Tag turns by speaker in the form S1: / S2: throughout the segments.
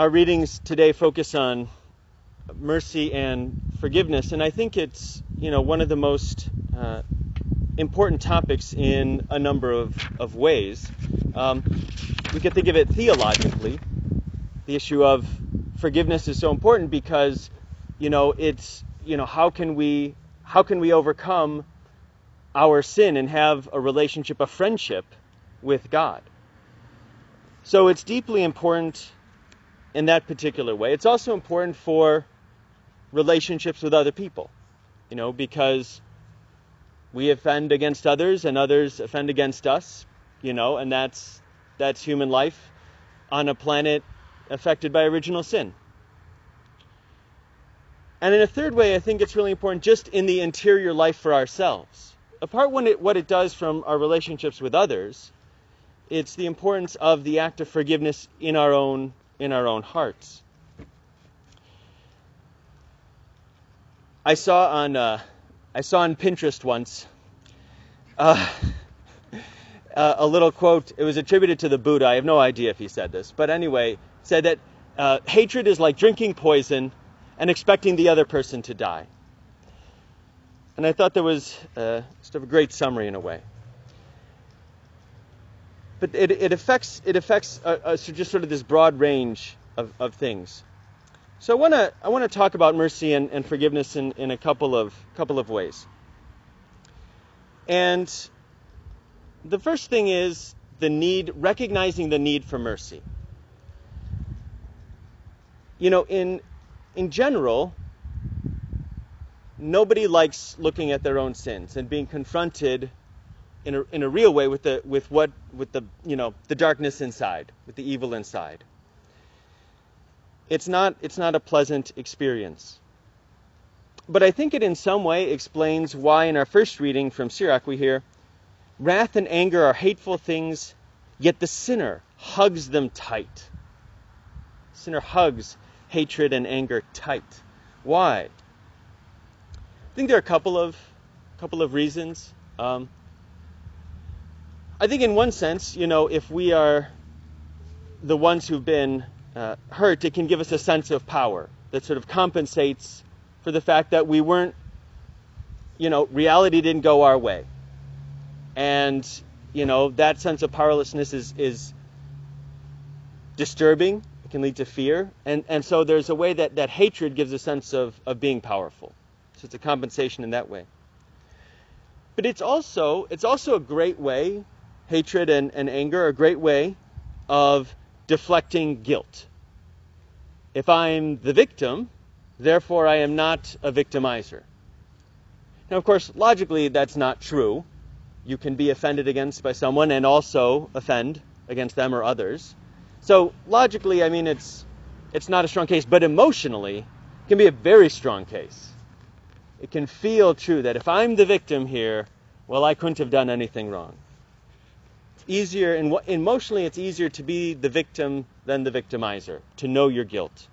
S1: our readings today focus on mercy and forgiveness, and I think it's you know one of the most uh, important topics in a number of, of ways. Um, we could think of it theologically. The issue of forgiveness is so important because you know it's you know how can we how can we overcome our sin and have a relationship, a friendship with God? So it's deeply important in that particular way. It's also important for relationships with other people, you know, because we offend against others and others offend against us, you know, and that's that's human life on a planet affected by original sin. And in a third way, I think it's really important just in the interior life for ourselves. Apart from what it does from our relationships with others, it's the importance of the act of forgiveness in our own in our own hearts. I saw on uh, I saw on Pinterest once uh, a little quote. It was attributed to the Buddha. I have no idea if he said this, but anyway, said that uh, hatred is like drinking poison and expecting the other person to die. And I thought there was uh, sort of a great summary in a way. But it, it affects it affects uh, uh, just sort of this broad range of, of things. So I want to I want to talk about mercy and, and forgiveness in, in a couple of couple of ways. And the first thing is the need recognizing the need for mercy. You know, in in general, nobody likes looking at their own sins and being confronted in a, in a real way with the with what with the you know the darkness inside, with the evil inside it's not, it's not a pleasant experience. But I think it in some way explains why in our first reading from Sirach we hear, Wrath and anger are hateful things, yet the sinner hugs them tight. Sinner hugs hatred and anger tight. Why? I think there are a couple of couple of reasons. Um, I think in one sense, you know, if we are the ones who've been uh, hurt, it can give us a sense of power that sort of compensates for the fact that we weren't, you know, reality didn't go our way. And, you know, that sense of powerlessness is, is disturbing. It can lead to fear. And, and so there's a way that, that hatred gives a sense of, of being powerful. So it's a compensation in that way. But it's also, it's also a great way, hatred and, and anger, are a great way of deflecting guilt. If I'm the victim, therefore I am not a victimizer. Now, of course, logically, that's not true. You can be offended against by someone and also offend against them or others. So, logically, I mean, it's, it's not a strong case, but emotionally, it can be a very strong case. It can feel true that if I'm the victim here, well, I couldn't have done anything wrong easier, and emotionally, it's easier to be the victim than the victimizer, to know your guilt.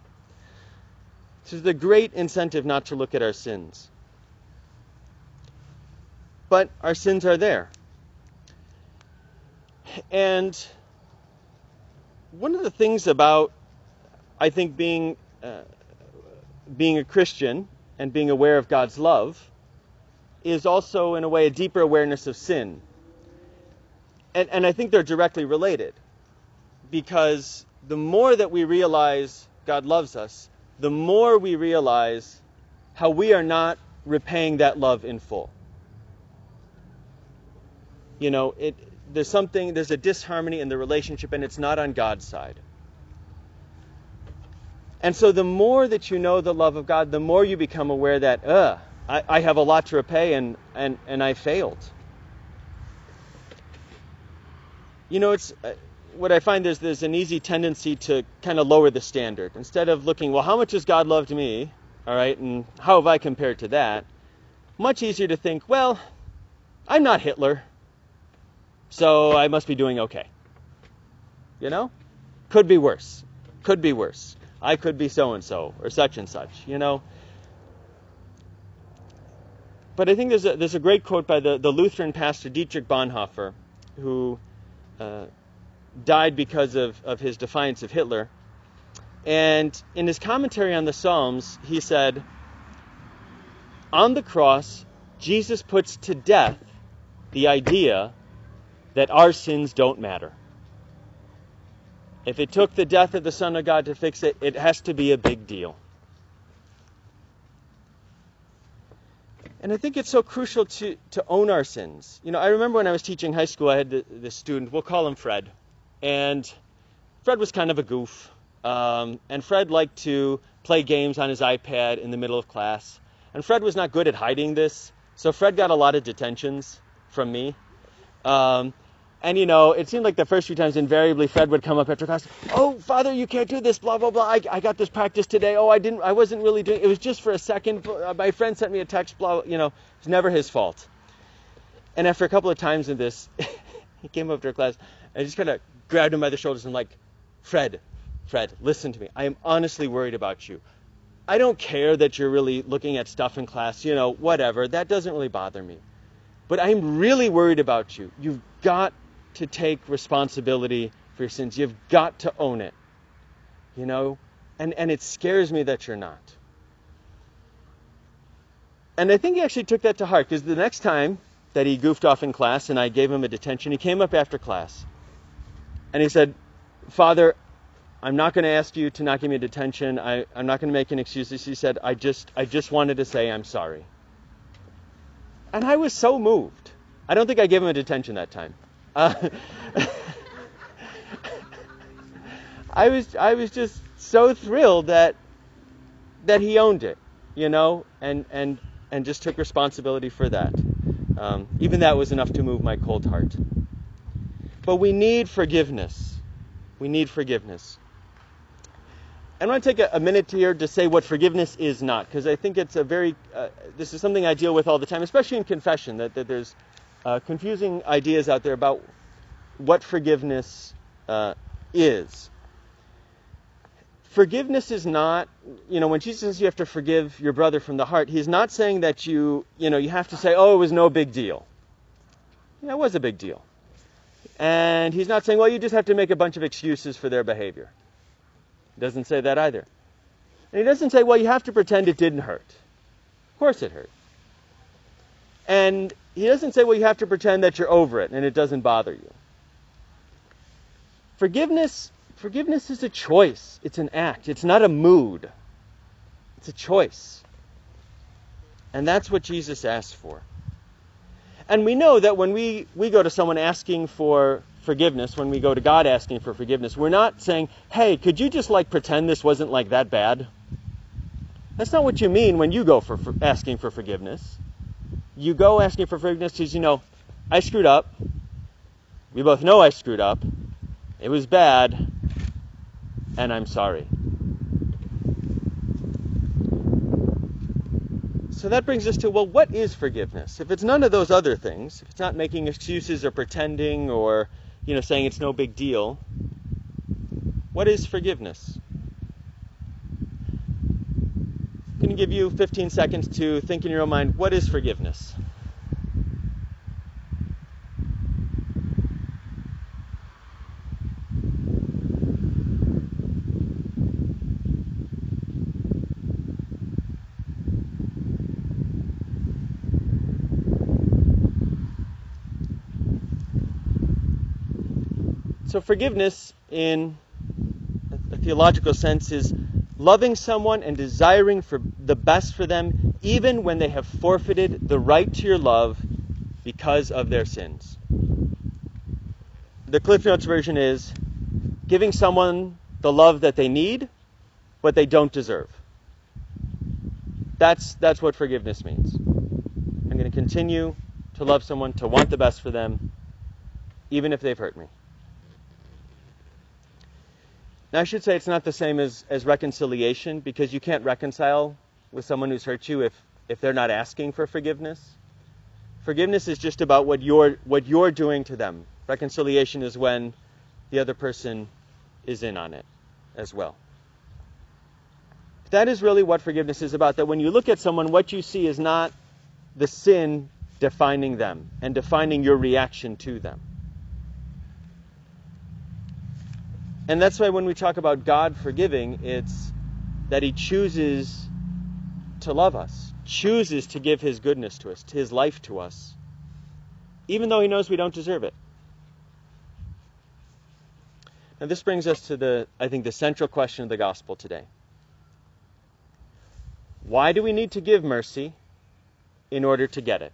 S1: This is the great incentive not to look at our sins. But our sins are there. And one of the things about, I think, being, uh, being a Christian and being aware of God's love is also, in a way, a deeper awareness of sin and, and I think they're directly related because the more that we realize God loves us, the more we realize how we are not repaying that love in full. You know, it, there's something, there's a disharmony in the relationship, and it's not on God's side. And so, the more that you know the love of God, the more you become aware that, uh, I, I have a lot to repay, and, and, and I failed. You know, it's uh, what I find is there's an easy tendency to kind of lower the standard. Instead of looking, well, how much has God loved me? All right, and how have I compared to that? Much easier to think, well, I'm not Hitler, so I must be doing okay. You know? Could be worse. Could be worse. I could be so and so or such and such, you know? But I think there's a, there's a great quote by the, the Lutheran pastor Dietrich Bonhoeffer, who uh, died because of, of his defiance of Hitler. And in his commentary on the Psalms, he said, On the cross, Jesus puts to death the idea that our sins don't matter. If it took the death of the Son of God to fix it, it has to be a big deal. And I think it's so crucial to, to own our sins. You know, I remember when I was teaching high school, I had this student, we'll call him Fred. And Fred was kind of a goof. Um, and Fred liked to play games on his iPad in the middle of class. And Fred was not good at hiding this. So Fred got a lot of detentions from me. Um, and you know, it seemed like the first few times, invariably, Fred would come up after class. Oh, Father, you can't do this. Blah blah blah. I, I got this practice today. Oh, I didn't. I wasn't really doing. It was just for a second. Uh, my friend sent me a text. Blah. You know, it's never his fault. And after a couple of times in this, he came up to class. And I just kind of grabbed him by the shoulders and like, Fred, Fred, listen to me. I am honestly worried about you. I don't care that you're really looking at stuff in class. You know, whatever. That doesn't really bother me. But I'm really worried about you. You've got to take responsibility for your sins. You've got to own it. You know? And, and it scares me that you're not. And I think he actually took that to heart because the next time that he goofed off in class and I gave him a detention, he came up after class and he said, Father, I'm not going to ask you to not give me a detention. I, I'm not going to make an excuse. He said, I just, I just wanted to say I'm sorry. And I was so moved. I don't think I gave him a detention that time. Uh, I was I was just so thrilled that that he owned it, you know, and and and just took responsibility for that. Um, even that was enough to move my cold heart. But we need forgiveness. We need forgiveness. I want to take a, a, minute here to say what forgiveness is not, because I think it's a very, uh, this is something I deal with all the time, especially in confession, that, that there's uh, confusing ideas out there about what forgiveness uh, is. Forgiveness is not, you know, when Jesus says you have to forgive your brother from the heart, he's not saying that you, you know, you have to say, oh, it was no big deal. Yeah, it was a big deal. And he's not saying, well, you just have to make a bunch of excuses for their behavior. He doesn't say that either. And he doesn't say, well, you have to pretend it didn't hurt. Of course it hurt. And he doesn't say, well, you have to pretend that you're over it and it doesn't bother you. Forgiveness, forgiveness is a choice. It's an act. It's not a mood. It's a choice. And that's what Jesus asked for. And we know that when we, we go to someone asking for forgiveness, when we go to God asking for forgiveness, we're not saying, hey, could you just like pretend this wasn't like that bad? That's not what you mean when you go for, for asking for forgiveness you go asking for forgiveness because you know, I screwed up. We both know I screwed up. It was bad, and I'm sorry. So that brings us to well, what is forgiveness? If it's none of those other things, if it's not making excuses or pretending or, you know, saying it's no big deal, what is forgiveness? Going to give you 15 seconds to think in your own mind what is forgiveness? So, forgiveness in a theological sense is loving someone and desiring for the best for them, even when they have forfeited the right to your love because of their sins. The Cliff Notes version is giving someone the love that they need, but they don't deserve. That's, that's what forgiveness means. I'm going to continue to love someone, to want the best for them, even if they've hurt me. Now, I should say it's not the same as, as reconciliation because you can't reconcile with someone who's hurt you if, if they're not asking for forgiveness. Forgiveness is just about what you're, what you're doing to them. Reconciliation is when the other person is in on it as well. That is really what forgiveness is about. That when you look at someone, what you see is not the sin defining them and defining your reaction to them. And that's why when we talk about God forgiving, it's that He chooses to love us, chooses to give His goodness to us, His life to us, even though He knows we don't deserve it. Now, this brings us to the, I think, the central question of the gospel today. Why do we need to give mercy in order to get it?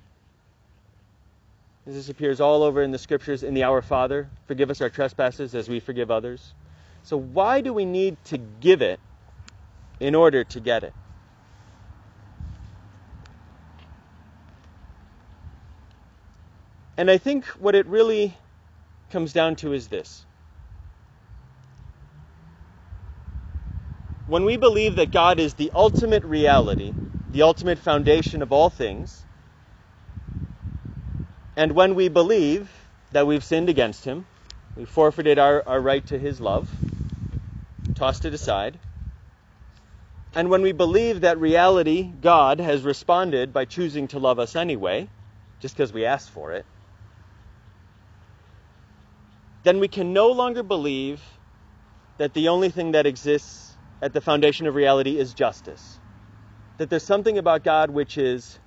S1: This appears all over in the scriptures in the Our Father. Forgive us our trespasses as we forgive others. So, why do we need to give it in order to get it? And I think what it really comes down to is this. When we believe that God is the ultimate reality, the ultimate foundation of all things, and when we believe that we've sinned against Him, we forfeited our, our right to His love, tossed it aside. And when we believe that reality, God, has responded by choosing to love us anyway, just because we asked for it, then we can no longer believe that the only thing that exists at the foundation of reality is justice. That there's something about God which is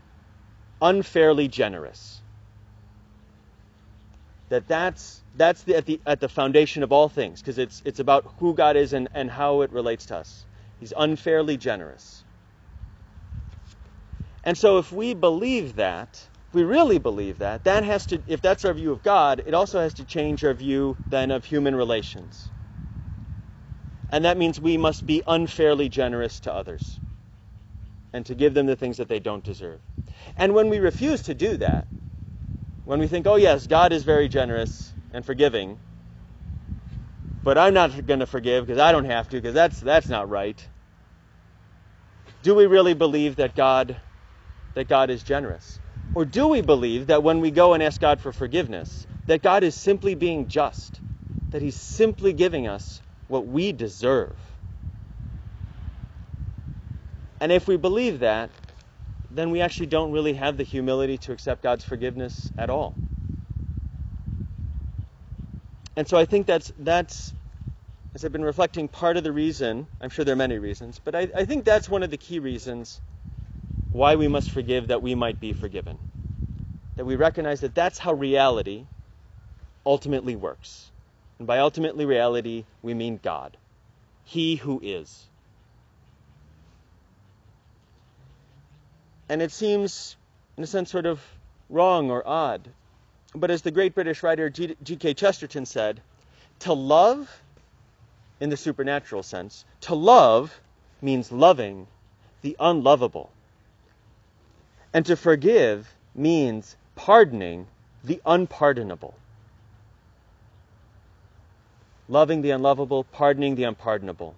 S1: unfairly generous. That that's that's the, at the at the foundation of all things because it's it's about who God is and, and how it relates to us. He's unfairly generous. And so if we believe that, if we really believe that, that has to if that's our view of God, it also has to change our view then of human relations. And that means we must be unfairly generous to others and to give them the things that they don't deserve. And when we refuse to do that, when we think, oh, yes, God is very generous and forgiving, but I'm not going to forgive because I don't have to because that's, that's not right. Do we really believe that God, that God is generous? Or do we believe that when we go and ask God for forgiveness, that God is simply being just, that He's simply giving us what we deserve? And if we believe that, then we actually don't really have the humility to accept God's forgiveness at all. And so I think that's that's as I've been reflecting part of the reason, I'm sure there are many reasons, but I, I think that's one of the key reasons why we must forgive that we might be forgiven. That we recognize that that's how reality ultimately works. And by ultimately reality, we mean God. He who is. And it seems, in a sense, sort of wrong or odd. But as the great British writer G.K. Chesterton said, to love, in the supernatural sense, to love means loving the unlovable. And to forgive means pardoning the unpardonable. Loving the unlovable, pardoning the unpardonable.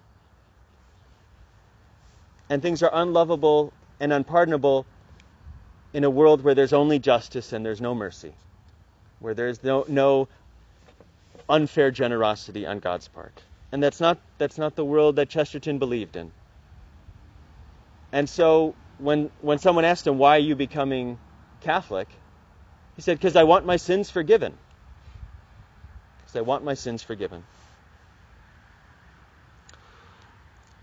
S1: And things are unlovable and unpardonable in a world where there's only justice and there's no mercy, where there's no, no unfair generosity on God's part. And that's not, that's not the world that Chesterton believed in. And so when, when someone asked him, Why are you becoming Catholic? he said, Because I want my sins forgiven. Because I want my sins forgiven.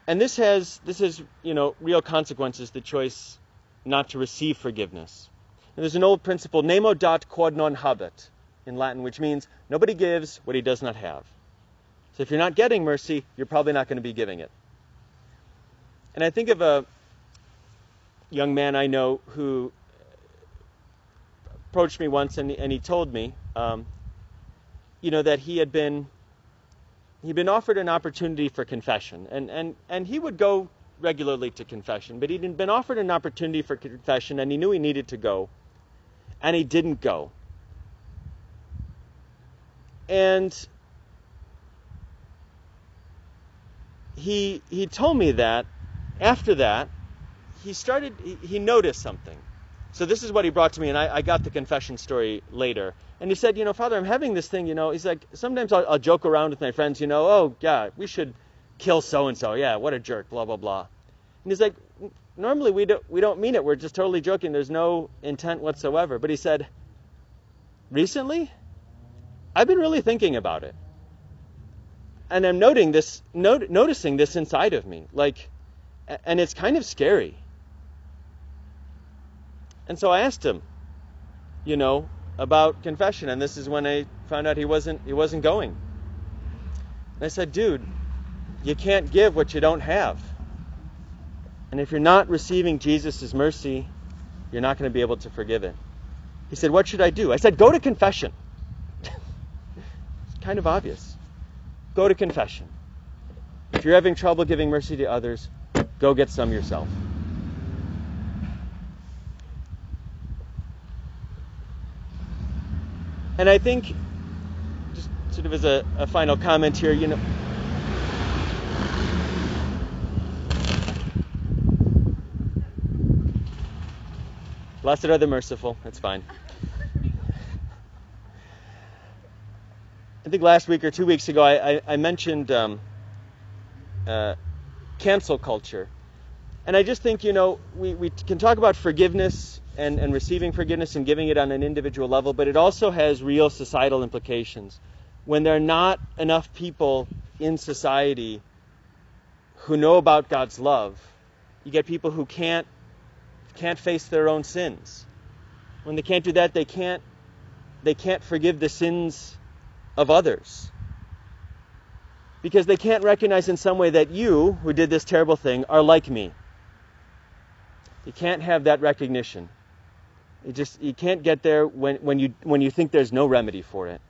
S1: And this has this has you know real consequences. The choice not to receive forgiveness. And there's an old principle, nemo dat quod non habet, in Latin, which means nobody gives what he does not have. So if you're not getting mercy, you're probably not going to be giving it. And I think of a young man I know who approached me once and, and he told me, um, you know, that he had been he'd been offered an opportunity for confession, and, and, and he would go regularly to confession, but he'd been offered an opportunity for confession, and he knew he needed to go, and he didn't go. And he he told me that after that he started he, he noticed something so this is what he brought to me, and I, I, got the confession story later. And he said, you know, Father, I'm having this thing, you know. He's like, sometimes I'll, I'll joke around with my friends, you know, oh, yeah, we should kill so and so. Yeah, what a jerk, blah, blah, blah. And he's like, normally we don't, we don't mean it. We're just totally joking. There's no intent whatsoever. But he said, recently, I've been really thinking about it. and I'm noting this, not, noticing this inside of me, like, and it's kind of scary. And so I asked him, you know, about confession, and this is when I found out he wasn't he wasn't going. And I said, dude, you can't give what you don't have. And if you're not receiving Jesus' mercy, you're not going to be able to forgive it. He said, What should I do? I said, Go to confession. it's kind of obvious. Go to confession. If you're having trouble giving mercy to others, go get some yourself. And I think, just sort of as a, a final comment here, you know, Blessed are the merciful. That's fine. I think last week or two weeks ago, I, I, I mentioned um, uh, cancel culture. And I just think, you know, we, we can talk about forgiveness and, and receiving forgiveness and giving it on an individual level, but it also has real societal implications. When there are not enough people in society who know about God's love, you get people who can't can't face their own sins. When they can't do that, they can't they can't forgive the sins of others. Because they can't recognize in some way that you, who did this terrible thing, are like me. You can't have that recognition. You just you can't get there when, when you when you think there's no remedy for it.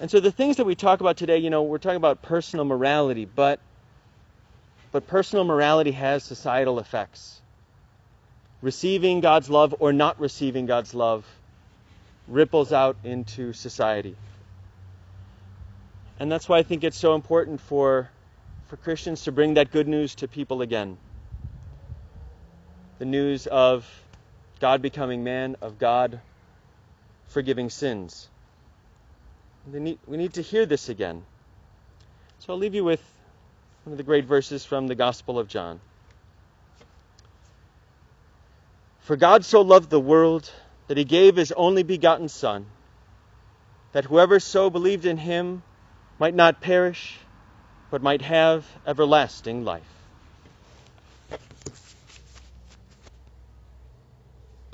S1: And so the things that we talk about today, you know, we're talking about personal morality, but but personal morality has societal effects receiving God's love or not receiving God's love ripples out into society. And that's why I think it's so important for, for Christians to bring that good news to people again. The news of God becoming man, of God forgiving sins. Need, we need to hear this again. So I'll leave you with one of the great verses from the Gospel of John. For God so loved the world that he gave his only begotten Son, that whoever so believed in him might not perish, but might have everlasting life.